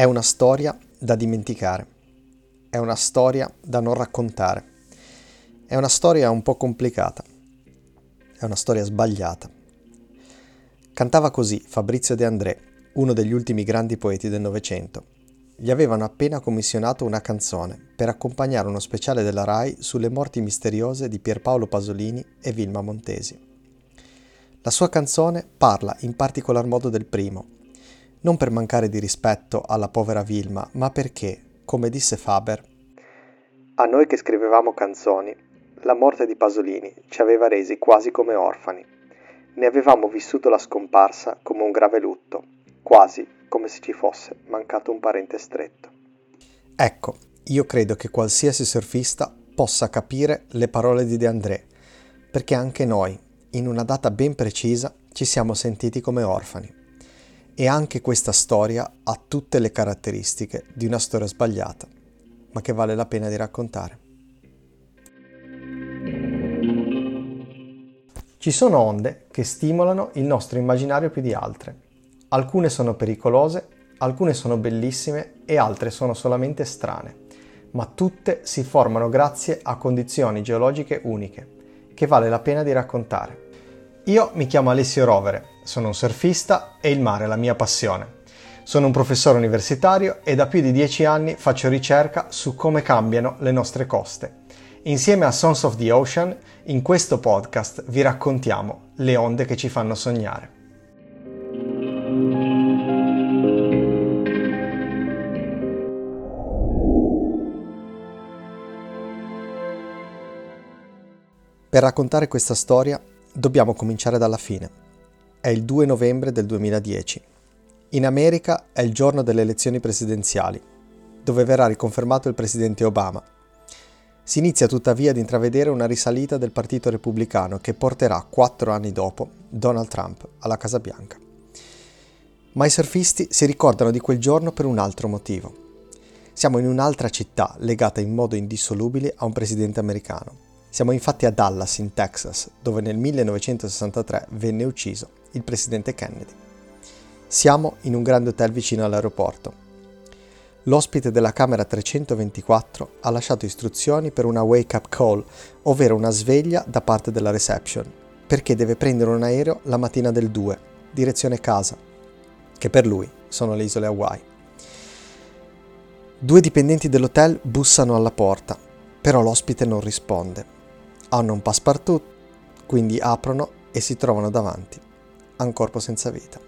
È una storia da dimenticare, è una storia da non raccontare, è una storia un po' complicata, è una storia sbagliata. Cantava così Fabrizio De André, uno degli ultimi grandi poeti del Novecento. Gli avevano appena commissionato una canzone per accompagnare uno speciale della RAI sulle morti misteriose di Pierpaolo Pasolini e Vilma Montesi. La sua canzone parla in particolar modo del primo, non per mancare di rispetto alla povera Vilma, ma perché, come disse Faber, a noi che scrivevamo canzoni, la morte di Pasolini ci aveva resi quasi come orfani. Ne avevamo vissuto la scomparsa come un grave lutto, quasi come se ci fosse mancato un parente stretto. Ecco, io credo che qualsiasi surfista possa capire le parole di De André, perché anche noi, in una data ben precisa, ci siamo sentiti come orfani. E anche questa storia ha tutte le caratteristiche di una storia sbagliata, ma che vale la pena di raccontare. Ci sono onde che stimolano il nostro immaginario più di altre. Alcune sono pericolose, alcune sono bellissime e altre sono solamente strane, ma tutte si formano grazie a condizioni geologiche uniche, che vale la pena di raccontare. Io mi chiamo Alessio Rovere, sono un surfista e il mare è la mia passione. Sono un professore universitario e da più di dieci anni faccio ricerca su come cambiano le nostre coste. Insieme a Sons of the Ocean, in questo podcast vi raccontiamo le onde che ci fanno sognare. Per raccontare questa storia dobbiamo cominciare dalla fine. È il 2 novembre del 2010. In America è il giorno delle elezioni presidenziali, dove verrà riconfermato il presidente Obama. Si inizia tuttavia ad intravedere una risalita del Partito Repubblicano che porterà quattro anni dopo Donald Trump alla Casa Bianca. Ma i surfisti si ricordano di quel giorno per un altro motivo. Siamo in un'altra città legata in modo indissolubile a un presidente americano. Siamo infatti a Dallas, in Texas, dove nel 1963 venne ucciso il presidente Kennedy. Siamo in un grande hotel vicino all'aeroporto. L'ospite della camera 324 ha lasciato istruzioni per una wake-up call, ovvero una sveglia da parte della reception, perché deve prendere un aereo la mattina del 2, direzione casa, che per lui sono le isole Hawaii. Due dipendenti dell'hotel bussano alla porta, però l'ospite non risponde hanno un passepartout, quindi aprono e si trovano davanti a un corpo senza vita.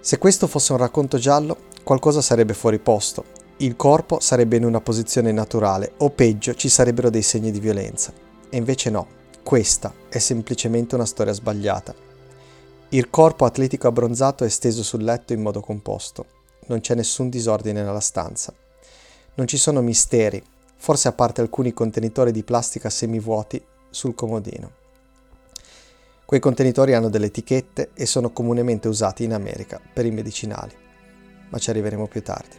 Se questo fosse un racconto giallo, qualcosa sarebbe fuori posto. Il corpo sarebbe in una posizione naturale o peggio ci sarebbero dei segni di violenza. E invece no, questa è semplicemente una storia sbagliata. Il corpo atletico abbronzato è steso sul letto in modo composto. Non c'è nessun disordine nella stanza. Non ci sono misteri, forse a parte alcuni contenitori di plastica semivuoti sul comodino. Quei contenitori hanno delle etichette e sono comunemente usati in America per i medicinali, ma ci arriveremo più tardi.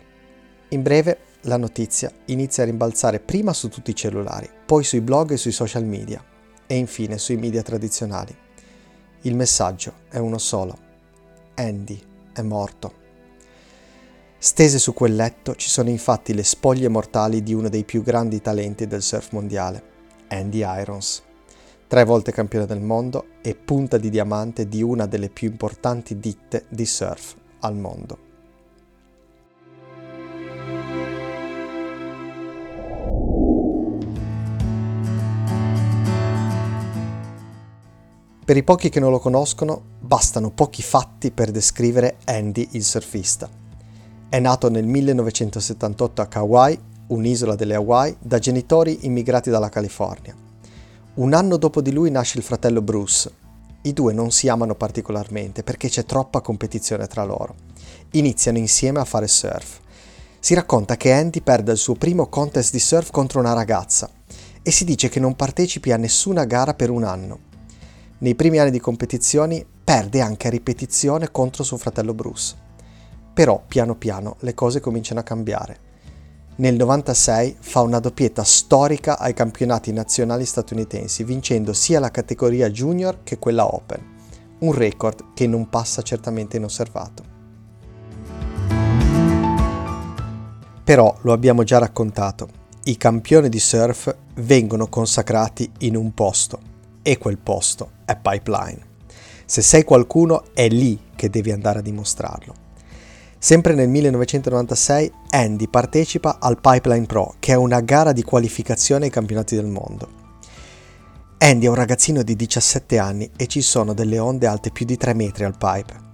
In breve, la notizia inizia a rimbalzare prima su tutti i cellulari, poi sui blog e sui social media e infine sui media tradizionali. Il messaggio è uno solo. Andy è morto. Stese su quel letto ci sono infatti le spoglie mortali di uno dei più grandi talenti del surf mondiale, Andy Irons, tre volte campione del mondo e punta di diamante di una delle più importanti ditte di surf al mondo. Per i pochi che non lo conoscono, bastano pochi fatti per descrivere Andy il surfista. È nato nel 1978 a Kauai, un'isola delle Hawaii, da genitori immigrati dalla California. Un anno dopo di lui nasce il fratello Bruce. I due non si amano particolarmente perché c'è troppa competizione tra loro. Iniziano insieme a fare surf. Si racconta che Andy perde il suo primo contest di surf contro una ragazza e si dice che non partecipi a nessuna gara per un anno. Nei primi anni di competizioni perde anche a ripetizione contro suo fratello Bruce. Però piano piano le cose cominciano a cambiare. Nel 96 fa una doppietta storica ai campionati nazionali statunitensi, vincendo sia la categoria junior che quella open. un record che non passa certamente inosservato. Però lo abbiamo già raccontato, i campioni di surf vengono consacrati in un posto e quel posto è Pipeline. Se sei qualcuno è lì che devi andare a dimostrarlo. Sempre nel 1996 Andy partecipa al Pipeline Pro, che è una gara di qualificazione ai campionati del mondo. Andy è un ragazzino di 17 anni e ci sono delle onde alte più di 3 metri al pipe.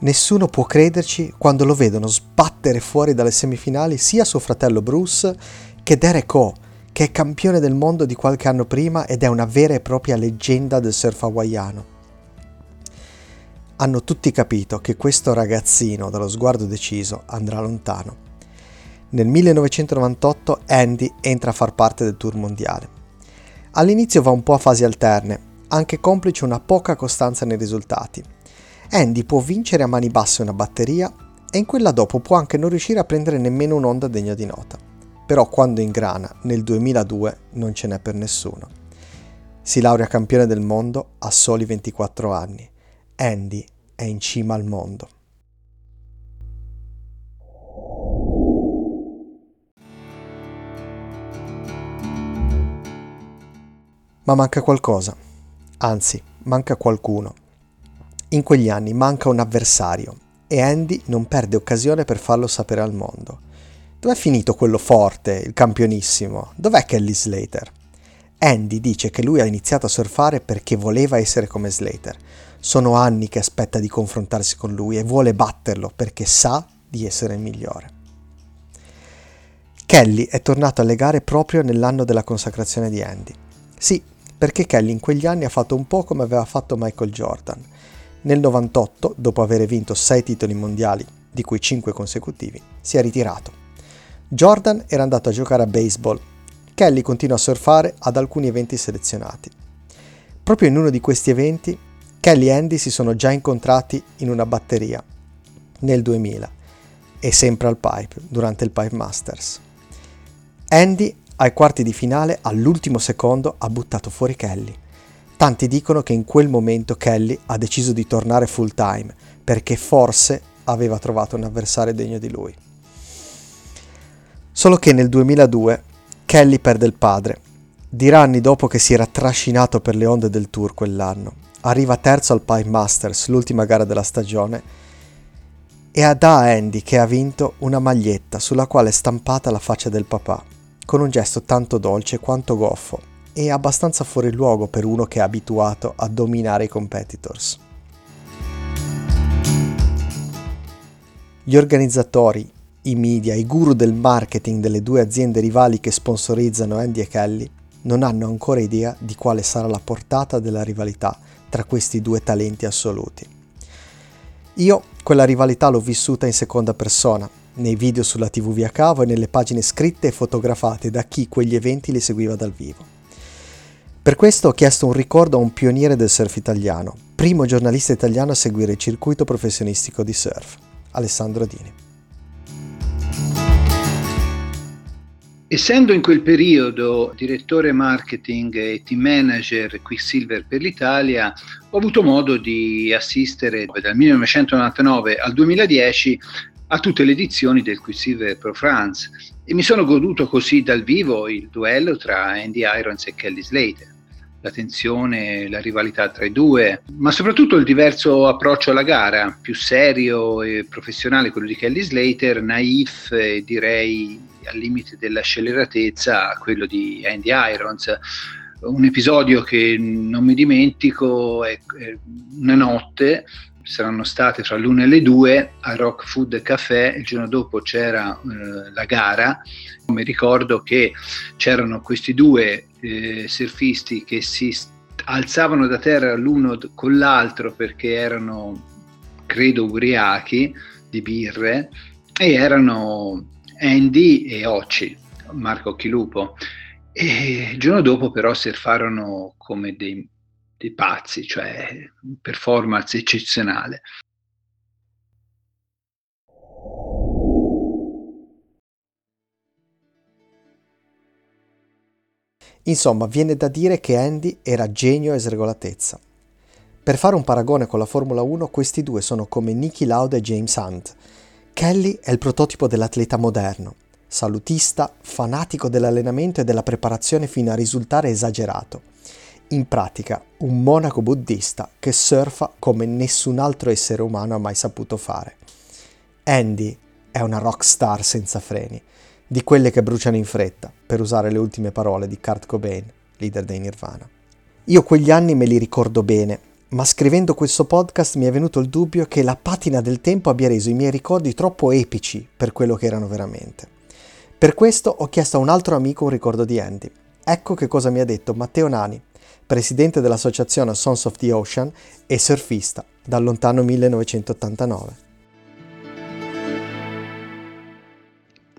Nessuno può crederci quando lo vedono sbattere fuori dalle semifinali sia suo fratello Bruce che Derek O, che è campione del mondo di qualche anno prima ed è una vera e propria leggenda del surf hawaiano. Hanno tutti capito che questo ragazzino dallo sguardo deciso andrà lontano. Nel 1998 Andy entra a far parte del tour mondiale. All'inizio va un po' a fasi alterne, anche complice una poca costanza nei risultati Andy può vincere a mani basse una batteria e in quella dopo può anche non riuscire a prendere nemmeno un'onda degna di nota. Però quando ingrana nel 2002 non ce n'è per nessuno. Si laurea campione del mondo a soli 24 anni. Andy è in cima al mondo. Ma manca qualcosa. Anzi, manca qualcuno in quegli anni manca un avversario e Andy non perde occasione per farlo sapere al mondo. Dov'è finito quello forte, il campionissimo? Dov'è Kelly Slater? Andy dice che lui ha iniziato a surfare perché voleva essere come Slater. Sono anni che aspetta di confrontarsi con lui e vuole batterlo perché sa di essere il migliore. Kelly è tornato alle gare proprio nell'anno della consacrazione di Andy. Sì, perché Kelly in quegli anni ha fatto un po' come aveva fatto Michael Jordan nel 98, dopo aver vinto 6 titoli mondiali, di cui 5 consecutivi, si è ritirato. Jordan era andato a giocare a baseball. Kelly continua a surfare ad alcuni eventi selezionati. Proprio in uno di questi eventi, Kelly e Andy si sono già incontrati in una batteria nel 2000 e sempre al pipe durante il Pipe Masters. Andy ai quarti di finale all'ultimo secondo ha buttato fuori Kelly Tanti dicono che in quel momento Kelly ha deciso di tornare full time perché forse aveva trovato un avversario degno di lui. Solo che nel 2002 Kelly perde il padre. Dirà anni dopo che si era trascinato per le onde del tour quell'anno. Arriva terzo al Pipe Masters, l'ultima gara della stagione, e ha da Andy che ha vinto una maglietta sulla quale è stampata la faccia del papà, con un gesto tanto dolce quanto goffo è abbastanza fuori luogo per uno che è abituato a dominare i competitors. Gli organizzatori, i media, i guru del marketing delle due aziende rivali che sponsorizzano Andy e Kelly non hanno ancora idea di quale sarà la portata della rivalità tra questi due talenti assoluti. Io quella rivalità l'ho vissuta in seconda persona, nei video sulla TV via cavo e nelle pagine scritte e fotografate da chi quegli eventi li seguiva dal vivo. Per questo ho chiesto un ricordo a un pioniere del surf italiano, primo giornalista italiano a seguire il circuito professionistico di surf, Alessandro Dini. Essendo in quel periodo direttore marketing e team manager Quicksilver per l'Italia, ho avuto modo di assistere dal 1999 al 2010 a tutte le edizioni del Quicksilver Pro France e mi sono goduto così dal vivo il duello tra Andy Irons e Kelly Slater. La tensione, la rivalità tra i due, ma soprattutto il diverso approccio alla gara, più serio e professionale, quello di Kelly Slater, naif e direi al limite della scelleratezza, quello di Andy Irons. Un episodio che non mi dimentico è una notte saranno state fra l'una e le due a Rock Food Café, il giorno dopo c'era eh, la gara, mi ricordo che c'erano questi due eh, surfisti che si alzavano da terra l'uno con l'altro perché erano, credo, ubriachi di birre e erano Andy e Occi, Marco Chilupo. E il giorno dopo però surfarono come dei dei pazzi, cioè performance eccezionale. Insomma, viene da dire che Andy era genio e sregolatezza. Per fare un paragone con la Formula 1, questi due sono come Nicky Lauda e James Hunt. Kelly è il prototipo dell'atleta moderno, salutista, fanatico dell'allenamento e della preparazione fino a risultare esagerato. In pratica, un monaco buddista che surfa come nessun altro essere umano ha mai saputo fare. Andy è una rock star senza freni, di quelle che bruciano in fretta, per usare le ultime parole di Kurt Cobain, leader dei Nirvana. Io quegli anni me li ricordo bene, ma scrivendo questo podcast mi è venuto il dubbio che la patina del tempo abbia reso i miei ricordi troppo epici per quello che erano veramente. Per questo ho chiesto a un altro amico un ricordo di Andy. Ecco che cosa mi ha detto Matteo Nani, presidente dell'associazione Sons of the Ocean e surfista dal lontano 1989.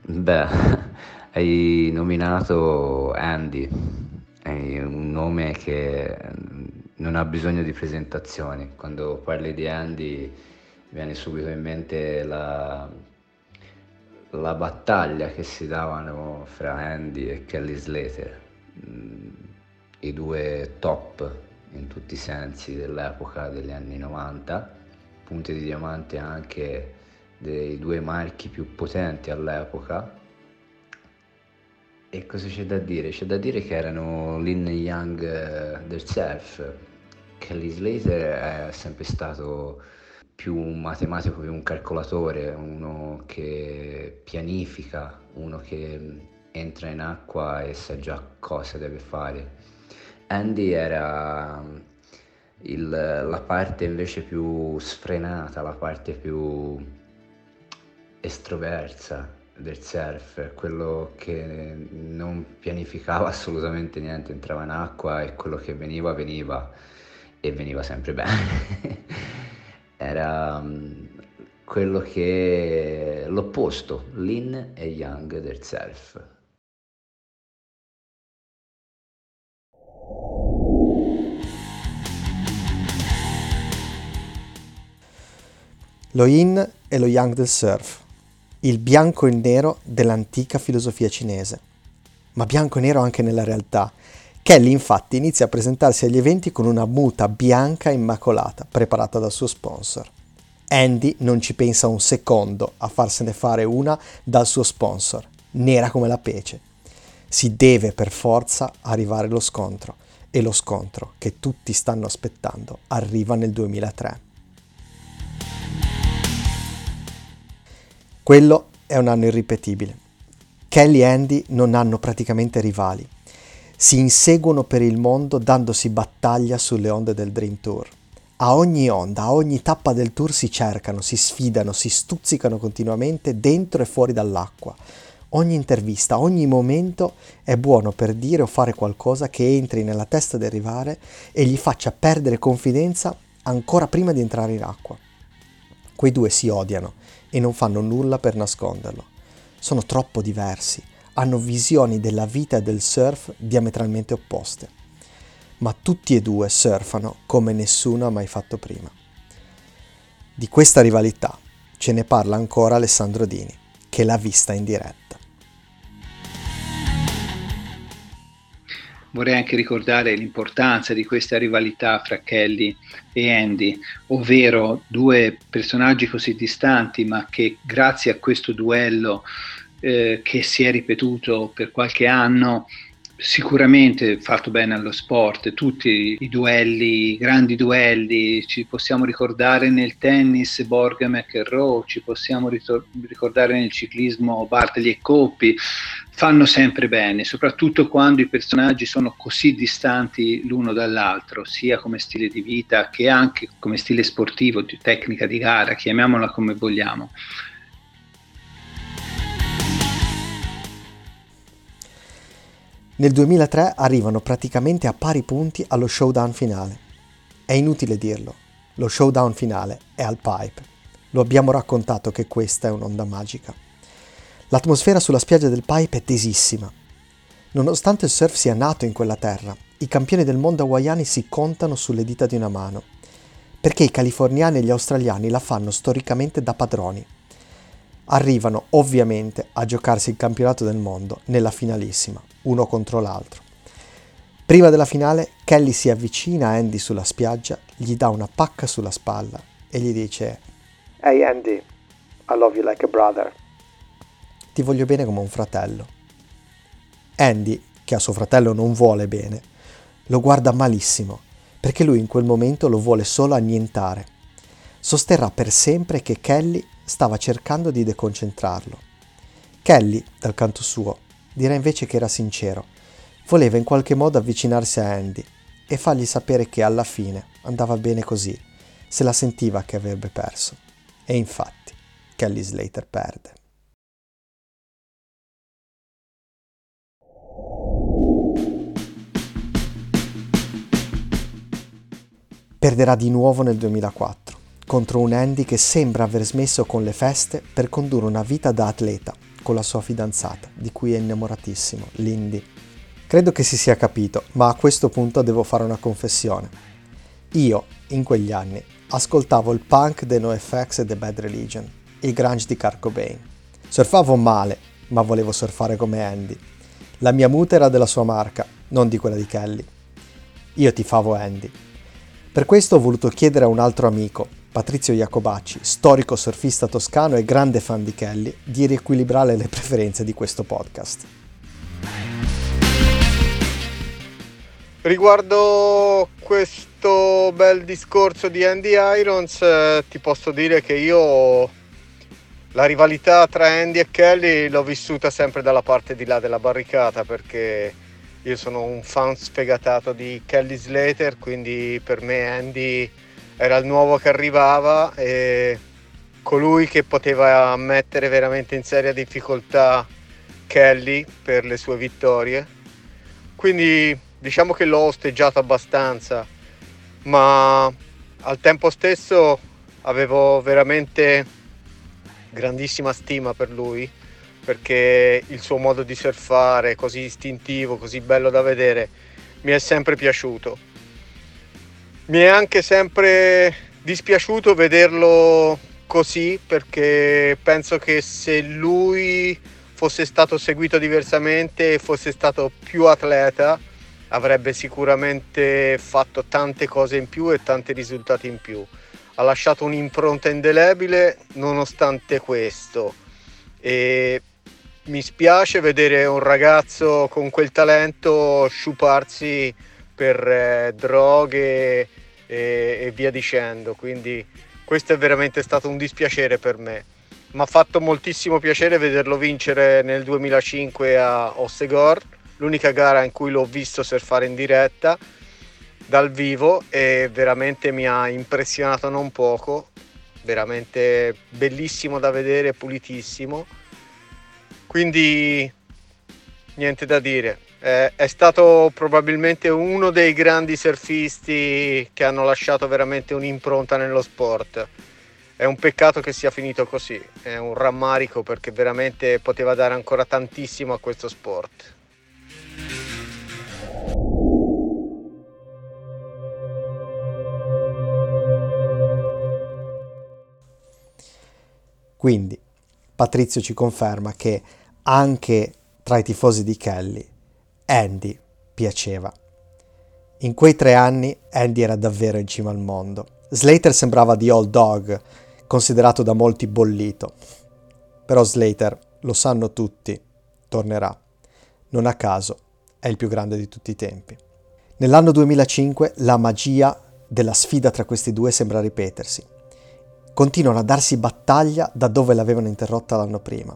Beh, hai nominato Andy, è un nome che non ha bisogno di presentazioni. Quando parli di Andy viene subito in mente la, la battaglia che si davano fra Andy e Kelly Slater, mm, i due top in tutti i sensi dell'epoca degli anni 90, punti di diamante anche dei due marchi più potenti all'epoca. E cosa c'è da dire? C'è da dire che erano Lin Young eh, del surf. Kelly Slater è sempre stato più un matematico, più un calcolatore, uno che pianifica, uno che entra in acqua e sa già cosa deve fare. Andy era il, la parte invece più sfrenata, la parte più estroversa del surf, quello che non pianificava assolutamente niente, entrava in acqua e quello che veniva veniva e veniva sempre bene. Era um, quello che l'opposto, Lin e Young del surf. Lo Yin e lo Yang del surf il bianco e nero dell'antica filosofia cinese, ma bianco e nero anche nella realtà. Kelly infatti inizia a presentarsi agli eventi con una muta bianca immacolata preparata dal suo sponsor. Andy non ci pensa un secondo a farsene fare una dal suo sponsor, nera come la pece. Si deve per forza arrivare allo scontro e lo scontro che tutti stanno aspettando arriva nel 2003. Quello è un anno irripetibile. Kelly e Andy non hanno praticamente rivali. Si inseguono per il mondo dandosi battaglia sulle onde del Dream Tour. A ogni onda, a ogni tappa del tour si cercano, si sfidano, si stuzzicano continuamente dentro e fuori dall'acqua. Ogni intervista, ogni momento è buono per dire o fare qualcosa che entri nella testa del rivale e gli faccia perdere confidenza ancora prima di entrare in acqua. Quei due si odiano e non fanno nulla per nasconderlo. Sono troppo diversi, hanno visioni della vita e del surf diametralmente opposte. Ma tutti e due surfano come nessuno ha mai fatto prima. Di questa rivalità ce ne parla ancora Alessandro Dini, che l'ha vista in diretta. Vorrei anche ricordare l'importanza di questa rivalità fra Kelly e Andy, ovvero due personaggi così distanti, ma che grazie a questo duello eh, che si è ripetuto per qualche anno sicuramente fatto bene allo sport, tutti i duelli, i grandi duelli, ci possiamo ricordare nel tennis Borg e McEnroe, ci possiamo ricordare nel ciclismo Bartoli e Coppi, fanno sempre bene, soprattutto quando i personaggi sono così distanti l'uno dall'altro, sia come stile di vita che anche come stile sportivo, di tecnica di gara, chiamiamola come vogliamo. Nel 2003 arrivano praticamente a pari punti allo showdown finale. È inutile dirlo, lo showdown finale è al pipe. Lo abbiamo raccontato che questa è un'onda magica. L'atmosfera sulla spiaggia del pipe è tesissima. Nonostante il surf sia nato in quella terra, i campioni del mondo hawaiani si contano sulle dita di una mano, perché i californiani e gli australiani la fanno storicamente da padroni. Arrivano ovviamente a giocarsi il campionato del mondo nella finalissima, uno contro l'altro. Prima della finale, Kelly si avvicina a Andy sulla spiaggia, gli dà una pacca sulla spalla e gli dice Hey Andy, I love you like a brother. Ti voglio bene come un fratello. Andy, che a suo fratello non vuole bene, lo guarda malissimo, perché lui in quel momento lo vuole solo annientare. Sosterrà per sempre che Kelly stava cercando di deconcentrarlo. Kelly, dal canto suo, dirà invece che era sincero Voleva in qualche modo avvicinarsi a Andy e fargli sapere che alla fine andava bene così, se la sentiva che avrebbe perso. E infatti, Kelly Slater perde. Perderà di nuovo nel 2004 contro un Andy che sembra aver smesso con le feste per condurre una vita da atleta con la sua fidanzata, di cui è innamoratissimo, Lindy. Credo che si sia capito, ma a questo punto devo fare una confessione. Io, in quegli anni, ascoltavo il punk dei NoFX e The Bad Religion, il grunge di Kurt Cobain. Surfavo male, ma volevo surfare come Andy. La mia muta era della sua marca, non di quella di Kelly. Io tifavo Andy. Per questo ho voluto chiedere a un altro amico, Patrizio Iacobacci, storico surfista toscano e grande fan di Kelly, di riequilibrare le preferenze di questo podcast. Riguardo questo bel discorso di Andy Irons, eh, ti posso dire che io la rivalità tra Andy e Kelly l'ho vissuta sempre dalla parte di là della barricata perché io sono un fan sfegatato di Kelly Slater, quindi per me Andy era il nuovo che arrivava e colui che poteva mettere veramente in seria difficoltà Kelly per le sue vittorie. Quindi diciamo che l'ho osteggiato abbastanza, ma al tempo stesso avevo veramente grandissima stima per lui perché il suo modo di surfare così istintivo, così bello da vedere, mi è sempre piaciuto. Mi è anche sempre dispiaciuto vederlo così perché penso che se lui fosse stato seguito diversamente e fosse stato più atleta, avrebbe sicuramente fatto tante cose in più e tanti risultati in più. Ha lasciato un'impronta indelebile nonostante questo e mi spiace vedere un ragazzo con quel talento sciuparsi per eh, droghe e, e via dicendo, quindi questo è veramente stato un dispiacere per me. Mi ha fatto moltissimo piacere vederlo vincere nel 2005 a Ossegor l'unica gara in cui l'ho visto surfare in diretta dal vivo e veramente mi ha impressionato non poco, veramente bellissimo da vedere, pulitissimo. Quindi niente da dire. Eh, è stato probabilmente uno dei grandi surfisti che hanno lasciato veramente un'impronta nello sport. È un peccato che sia finito così, è un rammarico perché veramente poteva dare ancora tantissimo a questo sport. Quindi Patrizio ci conferma che anche tra i tifosi di Kelly Andy piaceva. In quei tre anni Andy era davvero in cima al mondo. Slater sembrava di old dog, considerato da molti bollito. Però Slater, lo sanno tutti, tornerà. Non a caso è il più grande di tutti i tempi. Nell'anno 2005 la magia della sfida tra questi due sembra ripetersi continuano a darsi battaglia da dove l'avevano interrotta l'anno prima.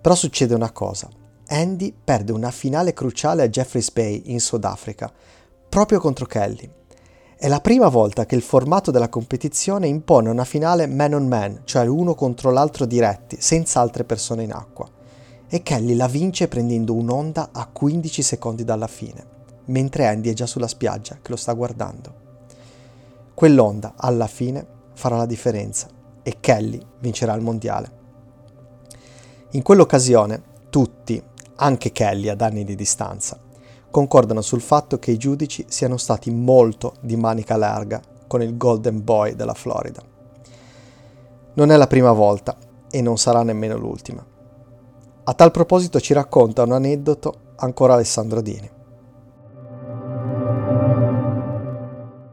Però succede una cosa. Andy perde una finale cruciale a Jeffreys Bay in Sudafrica, proprio contro Kelly. È la prima volta che il formato della competizione impone una finale man on man, cioè uno contro l'altro diretti, senza altre persone in acqua. E Kelly la vince prendendo un'onda a 15 secondi dalla fine, mentre Andy è già sulla spiaggia che lo sta guardando. Quell'onda, alla fine, farà la differenza e Kelly vincerà il mondiale. In quell'occasione tutti, anche Kelly ad anni di distanza, concordano sul fatto che i giudici siano stati molto di manica larga con il Golden Boy della Florida. Non è la prima volta e non sarà nemmeno l'ultima. A tal proposito ci racconta un aneddoto ancora Alessandro Dini.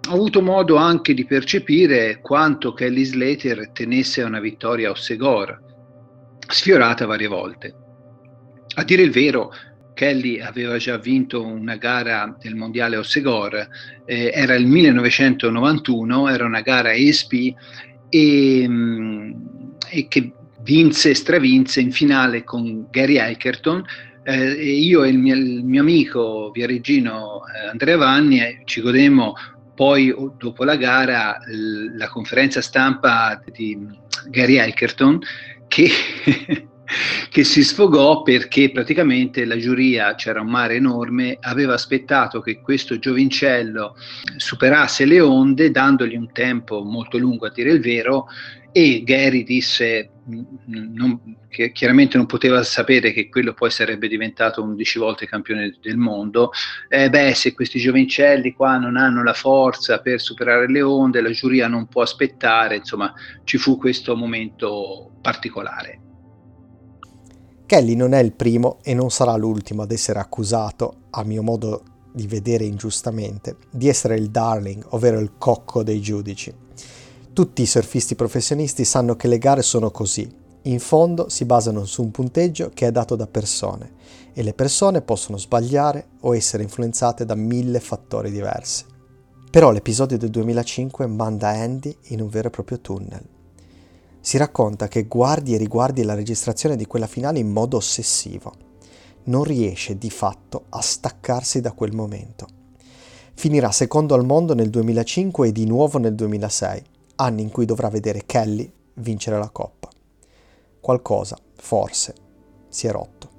ho avuto modo anche di percepire quanto Kelly Slater tenesse a una vittoria a Ossegor, sfiorata varie volte. A dire il vero, Kelly aveva già vinto una gara del mondiale Ossegor, eh, era il 1991, era una gara ESPI e, mm, e che vinse stravinse in finale con Gary Eicherton. Eh, io e il mio, il mio amico viareggino eh, Andrea Vanni eh, ci godemmo poi dopo la gara la conferenza stampa di Gary Eicherton che, che, si sfogò perché praticamente la giuria, c'era un mare enorme, aveva aspettato che questo giovincello superasse le onde dandogli un tempo molto lungo a dire il vero e Gary disse non, che chiaramente non poteva sapere che quello poi sarebbe diventato 11 volte campione del mondo, eh, beh se questi giovincelli qua non hanno la forza per superare le onde, la giuria non può aspettare, insomma ci fu questo momento particolare. Kelly non è il primo e non sarà l'ultimo ad essere accusato, a mio modo di vedere ingiustamente, di essere il darling, ovvero il cocco dei giudici. Tutti i surfisti professionisti sanno che le gare sono così. In fondo si basano su un punteggio che è dato da persone e le persone possono sbagliare o essere influenzate da mille fattori diversi. Però l'episodio del 2005 manda Andy in un vero e proprio tunnel. Si racconta che guardi e riguardi la registrazione di quella finale in modo ossessivo. Non riesce di fatto a staccarsi da quel momento. Finirà secondo al mondo nel 2005 e di nuovo nel 2006 anni in cui dovrà vedere Kelly vincere la coppa. Qualcosa, forse, si è rotto.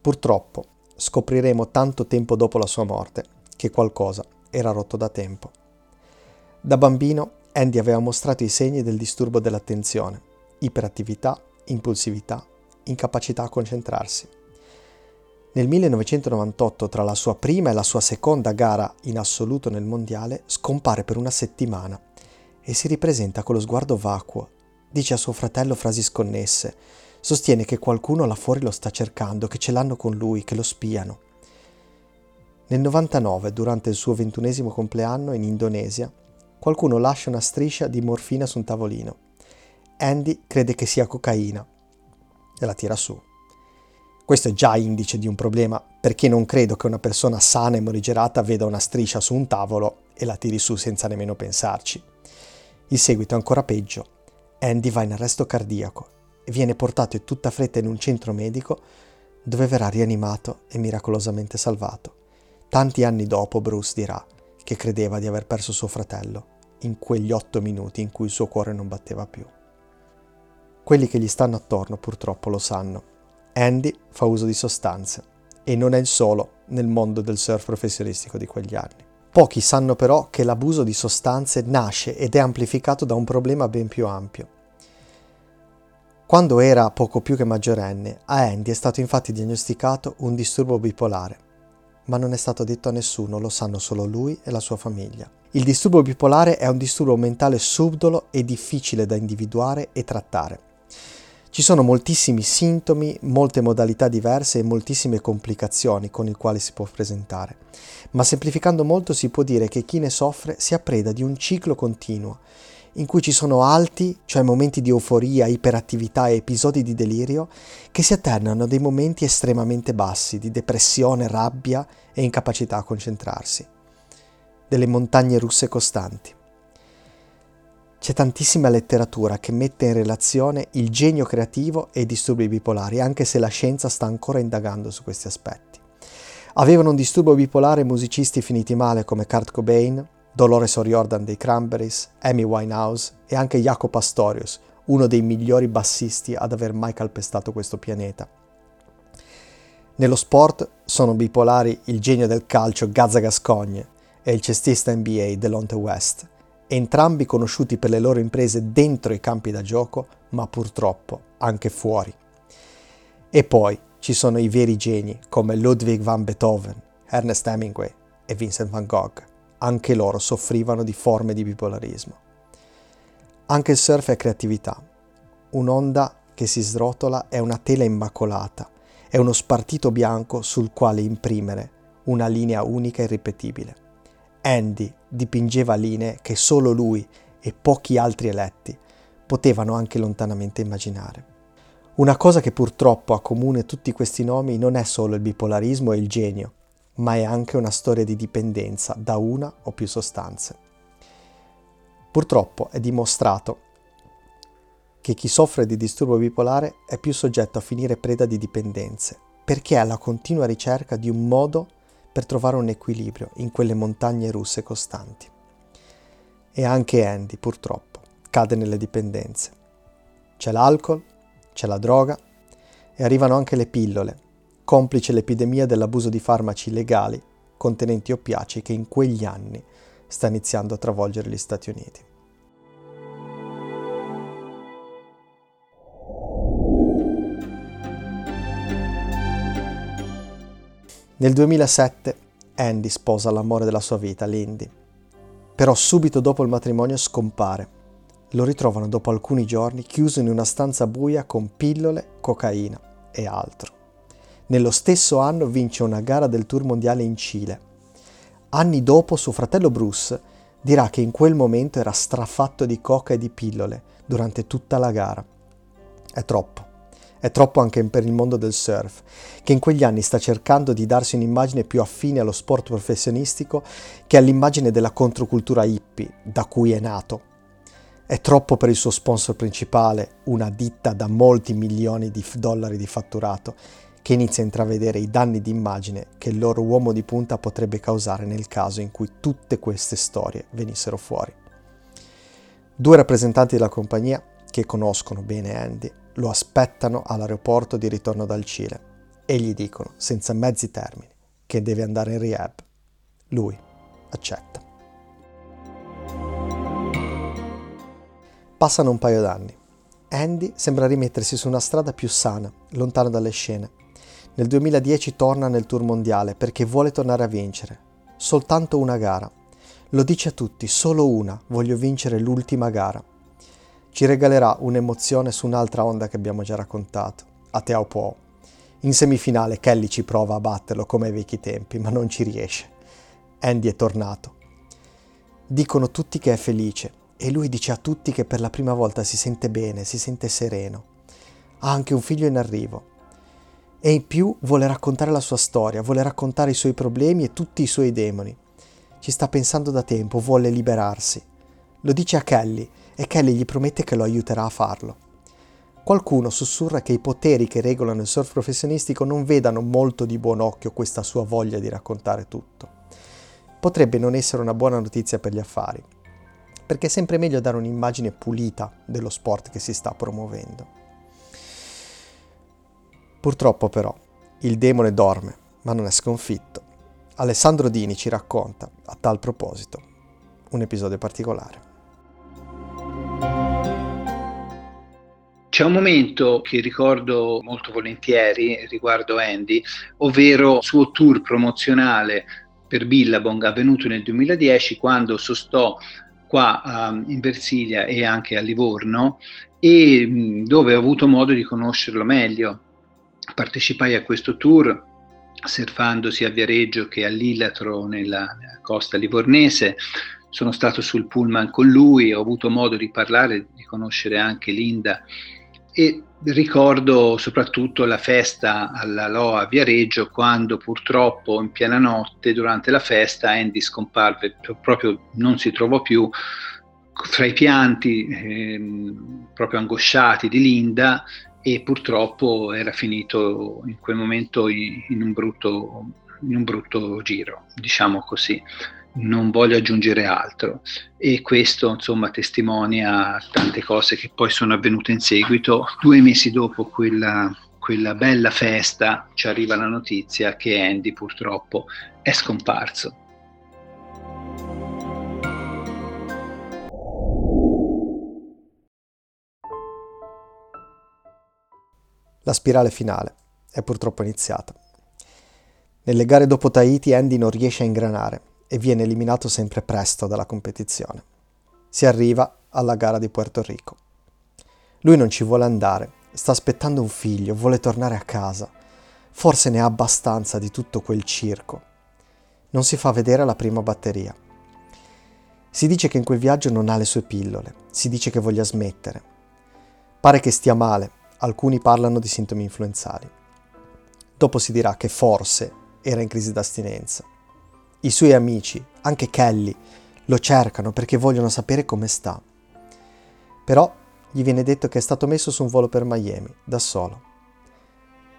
Purtroppo scopriremo tanto tempo dopo la sua morte che qualcosa era rotto da tempo. Da bambino Andy aveva mostrato i segni del disturbo dell'attenzione, iperattività, impulsività, incapacità a concentrarsi. Nel 1998, tra la sua prima e la sua seconda gara in assoluto nel mondiale, scompare per una settimana e si ripresenta con lo sguardo vacuo. Dice a suo fratello frasi sconnesse. Sostiene che qualcuno là fuori lo sta cercando, che ce l'hanno con lui, che lo spiano. Nel 99, durante il suo ventunesimo compleanno in Indonesia, qualcuno lascia una striscia di morfina su un tavolino. Andy crede che sia cocaina e la tira su. Questo è già indice di un problema, perché non credo che una persona sana e morigerata veda una striscia su un tavolo e la tiri su senza nemmeno pensarci. Il seguito è ancora peggio. Andy va in arresto cardiaco viene portato in tutta fretta in un centro medico dove verrà rianimato e miracolosamente salvato. Tanti anni dopo Bruce dirà che credeva di aver perso suo fratello in quegli otto minuti in cui il suo cuore non batteva più. Quelli che gli stanno attorno purtroppo lo sanno Andy fa uso di sostanze e non è il solo nel mondo del surf professionistico di quegli anni. Pochi sanno però che l'abuso di sostanze nasce ed è amplificato da un problema ben più ampio. Quando era poco più che maggiorenne, a Andy è stato infatti diagnosticato un disturbo bipolare, ma non è stato detto a nessuno, lo sanno solo lui e la sua famiglia. Il disturbo bipolare è un disturbo mentale subdolo e difficile da individuare e trattare. Ci sono moltissimi sintomi, molte modalità diverse e moltissime complicazioni con i quali si può presentare, ma semplificando molto si può dire che chi ne soffre sia preda di un ciclo continuo, in cui ci sono alti, cioè momenti di euforia, iperattività e episodi di delirio, che si alternano a dei momenti estremamente bassi, di depressione, rabbia e incapacità a concentrarsi. Delle montagne russe costanti. C'è tantissima letteratura che mette in relazione il genio creativo e i disturbi bipolari, anche se la scienza sta ancora indagando su questi aspetti. Avevano un disturbo bipolare musicisti finiti male come Kurt Cobain, Dolores O'Riordan dei Cranberries, Amy Winehouse e anche Jaco Pastorius, uno dei migliori bassisti ad aver mai calpestato questo pianeta. Nello sport sono bipolari il genio del calcio Gazza Gascogne e il cestista NBA Delonte West entrambi conosciuti per le loro imprese dentro i campi da gioco, ma purtroppo anche fuori. E poi ci sono i veri geni come Ludwig van Beethoven, Ernest Hemingway e Vincent van Gogh. Anche loro soffrivano di forme di bipolarismo. Anche il surf è creatività, un'onda che si srotola è una tela immacolata, è uno spartito bianco sul quale imprimere una linea unica e irripetibile. Andy dipingeva linee che solo lui e pochi altri eletti potevano anche lontanamente immaginare. Una cosa che purtroppo accomuna tutti questi nomi non è solo il bipolarismo e il genio, ma è anche una storia di dipendenza da una o più sostanze. Purtroppo è dimostrato che chi soffre di disturbo bipolare è più soggetto a finire preda di dipendenze, perché è alla continua ricerca di un modo per trovare un equilibrio in quelle montagne russe costanti. E anche Andy, purtroppo, cade nelle dipendenze. C'è l'alcol, c'è la droga e arrivano anche le pillole, complice l'epidemia dell'abuso di farmaci legali contenenti oppiaci che in quegli anni sta iniziando a travolgere gli Stati Uniti. Nel 2007 Andy sposa l'amore della sua vita, Lindy. Però subito dopo il matrimonio scompare. Lo ritrovano dopo alcuni giorni chiuso in una stanza buia con pillole, cocaina e altro. Nello stesso anno vince una gara del tour mondiale in Cile. Anni dopo suo fratello Bruce dirà che in quel momento era strafatto di coca e di pillole durante tutta la gara. È troppo. È troppo anche per il mondo del surf, che in quegli anni sta cercando di darsi un'immagine più affine allo sport professionistico che all'immagine della controcultura hippie da cui è nato. È troppo per il suo sponsor principale, una ditta da molti milioni di dollari di fatturato, che inizia a intravedere i danni d'immagine che il loro uomo di punta potrebbe causare nel caso in cui tutte queste storie venissero fuori. Due rappresentanti della compagnia, che conoscono bene Andy, lo aspettano all'aeroporto di ritorno dal Cile e gli dicono, senza mezzi termini, che deve andare in rehab. Lui accetta. Passano un paio d'anni. Andy sembra rimettersi su una strada più sana, lontano dalle scene. Nel 2010 torna nel tour mondiale perché vuole tornare a vincere. Soltanto una gara. Lo dice a tutti, solo una, voglio vincere l'ultima gara ci regalerà un'emozione su un'altra onda che abbiamo già raccontato, a Teaupo. In semifinale Kelly ci prova a batterlo come ai vecchi tempi, ma non ci riesce. Andy è tornato. Dicono tutti che è felice e lui dice a tutti che per la prima volta si sente bene, si sente sereno. Ha anche un figlio in arrivo. E in più vuole raccontare la sua storia, vuole raccontare i suoi problemi e tutti i suoi demoni. Ci sta pensando da tempo, vuole liberarsi. Lo dice a Kelly e Kelly gli promette che lo aiuterà a farlo. Qualcuno sussurra che i poteri che regolano il surf professionistico non vedano molto di buon occhio questa sua voglia di raccontare tutto. Potrebbe non essere una buona notizia per gli affari, perché è sempre meglio dare un'immagine pulita dello sport che si sta promuovendo. Purtroppo però il demone dorme, ma non è sconfitto. Alessandro Dini ci racconta, a tal proposito, un episodio particolare. C'è un momento che ricordo molto volentieri riguardo Andy, ovvero il suo tour promozionale per Billabong avvenuto nel 2010 quando sostò qua um, in Versilia e anche a Livorno e mh, dove ho avuto modo di conoscerlo meglio. Partecipai a questo tour surfando sia a Viareggio che a Lillatro nella, costa livornese. Sono stato sul pullman con lui, ho avuto modo di parlare, di conoscere anche Linda e ricordo soprattutto la festa alla Loa a Viareggio quando purtroppo in piena notte durante la festa Andy scomparve, proprio non si trovò più fra i pianti eh, proprio angosciati di Linda e purtroppo era finito in quel momento in, un, brutto, in un brutto giro, diciamo così non voglio aggiungere altro e questo insomma testimonia tante cose che poi sono avvenute in seguito. Due mesi dopo quella, quella bella festa ci arriva la notizia che Andy purtroppo è scomparso. La spirale finale è purtroppo iniziata. Nelle gare dopo Tahiti Andy non riesce a ingranare e viene eliminato sempre presto dalla competizione. Si arriva alla gara di Puerto Rico. Lui non ci vuole andare sta aspettando un figlio, vuole tornare a casa. Forse ne ha abbastanza di tutto quel circo. Non si fa vedere la prima batteria. Si dice che in quel viaggio non ha le sue pillole, si dice che voglia smettere. Pare che stia male, alcuni parlano di sintomi influenzali. Dopo si dirà che forse era in crisi d'astinenza. I suoi amici, anche Kelly, lo cercano perché vogliono sapere come sta. Però gli viene detto che è stato messo su un volo per Miami, da solo.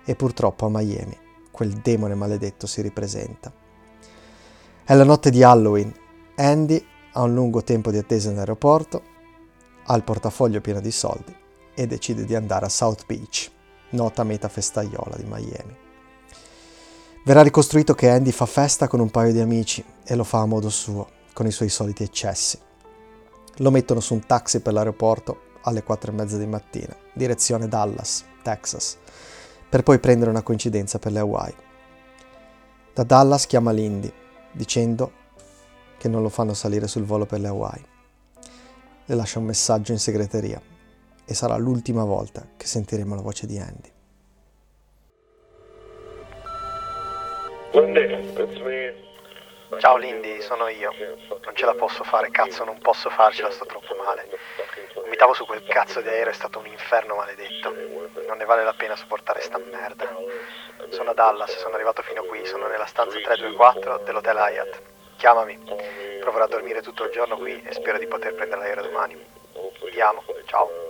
E purtroppo a Miami quel demone maledetto si ripresenta. È la notte di Halloween. Andy ha un lungo tempo di attesa in aeroporto, ha il portafoglio pieno di soldi e decide di andare a South Beach, nota meta festaiola di Miami. Verrà ricostruito che Andy fa festa con un paio di amici e lo fa a modo suo, con i suoi soliti eccessi. Lo mettono su un taxi per l'aeroporto alle 4 e mezza di mattina, direzione Dallas, Texas, per poi prendere una coincidenza per le Hawaii. Da Dallas chiama Lindy, dicendo che non lo fanno salire sul volo per le Hawaii. Le lascia un messaggio in segreteria e sarà l'ultima volta che sentiremo la voce di Andy. Ciao Lindy, sono io. Non ce la posso fare, cazzo, non posso farcela, sto troppo male. Vomitavo su quel cazzo di aereo, è stato un inferno maledetto. Non ne vale la pena sopportare sta merda. Sono a Dallas, sono arrivato fino qui, sono nella stanza 324 dell'Hotel Hyatt. Chiamami. Proverò a dormire tutto il giorno qui e spero di poter prendere l'aereo domani. Ti amo, ciao.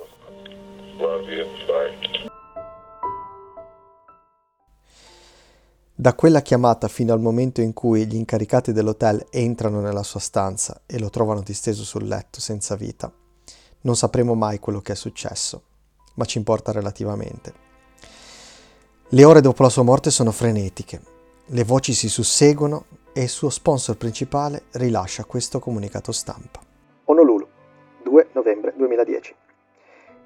Da quella chiamata fino al momento in cui gli incaricati dell'hotel entrano nella sua stanza e lo trovano disteso sul letto senza vita, non sapremo mai quello che è successo, ma ci importa relativamente. Le ore dopo la sua morte sono frenetiche, le voci si susseguono e il suo sponsor principale rilascia questo comunicato stampa. Honolulu, 2 novembre 2010.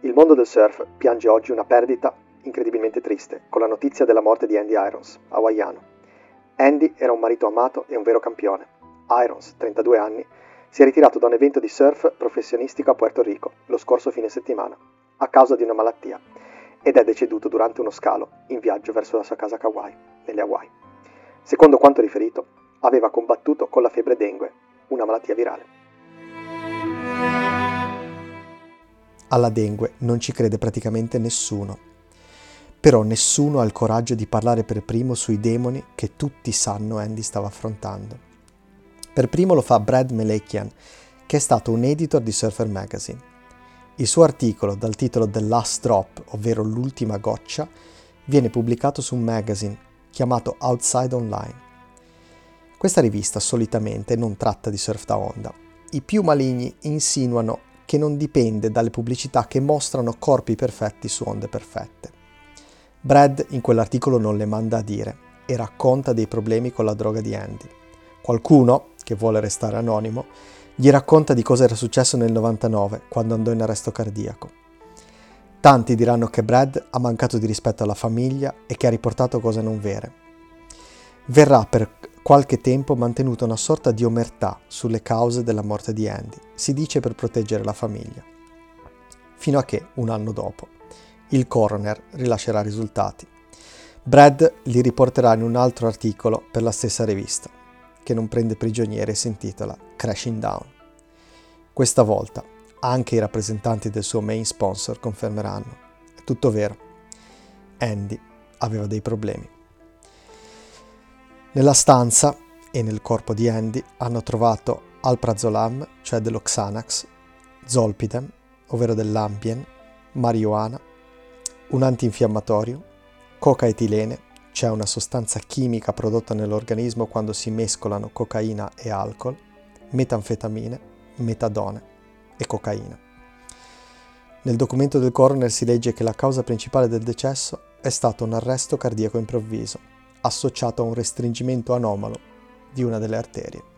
Il mondo del surf piange oggi una perdita incredibilmente triste con la notizia della morte di Andy Irons, hawaiano. Andy era un marito amato e un vero campione. Irons, 32 anni, si è ritirato da un evento di surf professionistico a Puerto Rico lo scorso fine settimana, a causa di una malattia, ed è deceduto durante uno scalo in viaggio verso la sua casa a Kauai, nelle Hawaii. Secondo quanto riferito, aveva combattuto con la febbre dengue, una malattia virale. Alla dengue non ci crede praticamente nessuno. Però nessuno ha il coraggio di parlare per primo sui demoni che tutti sanno Andy stava affrontando. Per primo lo fa Brad Melekian, che è stato un editor di Surfer Magazine. Il suo articolo, dal titolo The Last Drop, ovvero L'ultima goccia, viene pubblicato su un magazine chiamato Outside Online. Questa rivista solitamente non tratta di surf da onda. I più maligni insinuano che non dipende dalle pubblicità che mostrano corpi perfetti su onde perfette. Brad in quell'articolo non le manda a dire e racconta dei problemi con la droga di Andy. Qualcuno, che vuole restare anonimo, gli racconta di cosa era successo nel 99, quando andò in arresto cardiaco. Tanti diranno che Brad ha mancato di rispetto alla famiglia e che ha riportato cose non vere. Verrà per qualche tempo mantenuta una sorta di omertà sulle cause della morte di Andy, si dice per proteggere la famiglia. Fino a che, un anno dopo, il coroner rilascerà risultati. Brad li riporterà in un altro articolo per la stessa rivista, che non prende prigionieri e si intitola Crashing Down. Questa volta anche i rappresentanti del suo main sponsor confermeranno. È tutto vero. Andy aveva dei problemi. Nella stanza e nel corpo di Andy hanno trovato alprazolam, cioè dello Xanax, zolpidem, ovvero dell'ambien, marijuana, un antinfiammatorio, coca-etilene, cioè una sostanza chimica prodotta nell'organismo quando si mescolano cocaina e alcol, metanfetamine, metadone e cocaina. Nel documento del coroner si legge che la causa principale del decesso è stato un arresto cardiaco improvviso, associato a un restringimento anomalo di una delle arterie.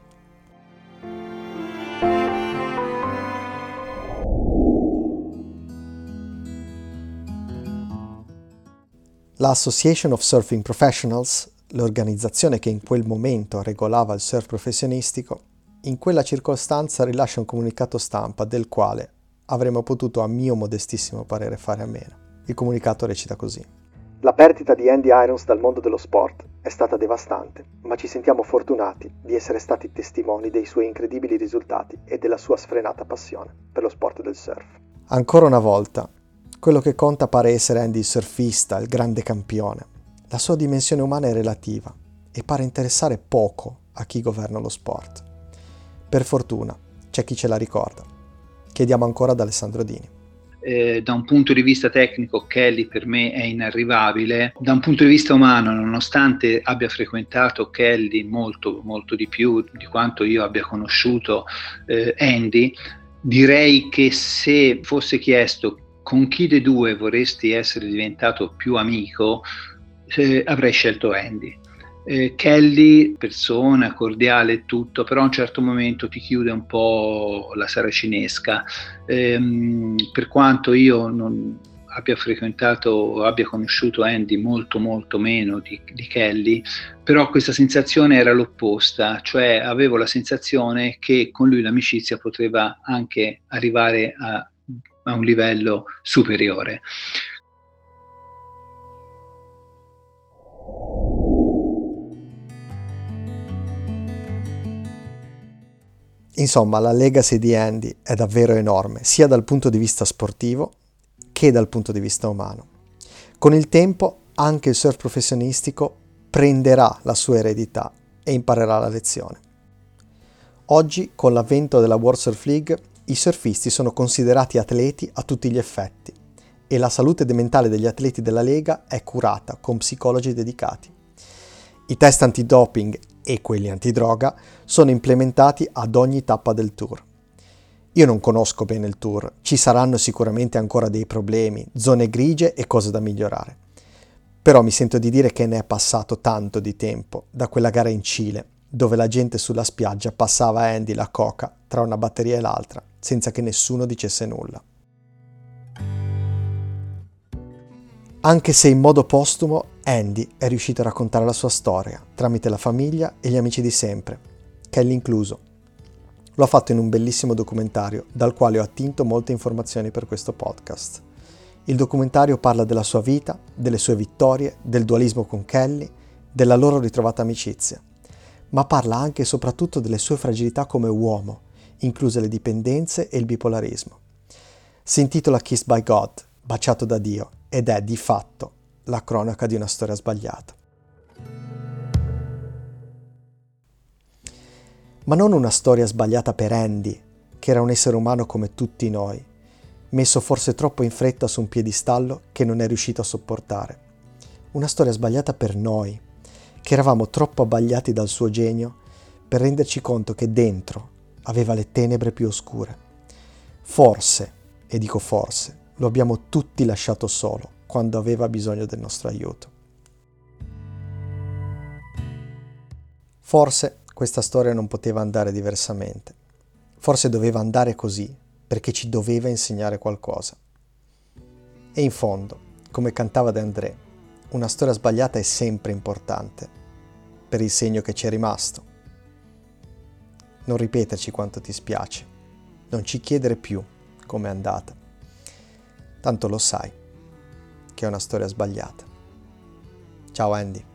La Association of Surfing Professionals, l'organizzazione che in quel momento regolava il surf professionistico, in quella circostanza rilascia un comunicato stampa del quale avremmo potuto a mio modestissimo parere fare a meno. Il comunicato recita così. La perdita di Andy Irons dal mondo dello sport è stata devastante, ma ci sentiamo fortunati di essere stati testimoni dei suoi incredibili risultati e della sua sfrenata passione per lo sport del surf. Ancora una volta, quello che conta pare essere Andy il surfista, il grande campione. La sua dimensione umana è relativa e pare interessare poco a chi governa lo sport. Per fortuna c'è chi ce la ricorda. Chiediamo ancora ad Alessandro Dini. Eh, da un punto di vista tecnico Kelly per me è inarrivabile, da un punto di vista umano nonostante abbia frequentato Kelly molto, molto di più di quanto io abbia conosciuto eh, Andy, direi che se fosse chiesto con chi dei due vorresti essere diventato più amico, eh, avrei scelto Andy eh, Kelly, persona cordiale e tutto, però a un certo momento ti chiude un po' la saracinesca. Ehm, per quanto io non abbia frequentato, abbia conosciuto Andy molto molto meno di, di Kelly, però questa sensazione era l'opposta, cioè avevo la sensazione che con lui l'amicizia poteva anche arrivare a, a un livello superiore. Insomma, la legacy di Andy è davvero enorme, sia dal punto di vista sportivo che dal punto di vista umano. Con il tempo anche il surf professionistico prenderà la sua eredità e imparerà la lezione. Oggi, con l'avvento della World Surf League, i surfisti sono considerati atleti a tutti gli effetti e la salute mentale degli atleti della Lega è curata con psicologi dedicati. I test antidoping e quelli antidroga sono implementati ad ogni tappa del tour. Io non conosco bene il tour, ci saranno sicuramente ancora dei problemi, zone grigie e cose da migliorare. Però mi sento di dire che ne è passato tanto di tempo da quella gara in Cile, dove la gente sulla spiaggia passava a Andy la coca tra una batteria e l'altra, senza che nessuno dicesse nulla. Anche se in modo postumo Andy è riuscito a raccontare la sua storia tramite la famiglia e gli amici di sempre, Kelly incluso. Lo ha fatto in un bellissimo documentario dal quale ho attinto molte informazioni per questo podcast. Il documentario parla della sua vita, delle sue vittorie, del dualismo con Kelly, della loro ritrovata amicizia, ma parla anche e soprattutto delle sue fragilità come uomo, incluse le dipendenze e il bipolarismo. Si intitola Kissed by God, baciato da Dio, ed è di fatto la cronaca di una storia sbagliata. Ma non una storia sbagliata per Andy, che era un essere umano come tutti noi, messo forse troppo in fretta su un piedistallo che non è riuscito a sopportare. Una storia sbagliata per noi, che eravamo troppo abbagliati dal suo genio per renderci conto che dentro aveva le tenebre più oscure. Forse, e dico forse, lo abbiamo tutti lasciato solo quando aveva bisogno del nostro aiuto. Forse questa storia non poteva andare diversamente. Forse doveva andare così perché ci doveva insegnare qualcosa. E in fondo, come cantava De André, una storia sbagliata è sempre importante per il segno che ci è rimasto. Non ripeterci quanto ti spiace, non ci chiedere più com'è andata. Tanto lo sai che è una storia sbagliata. Ciao Andy.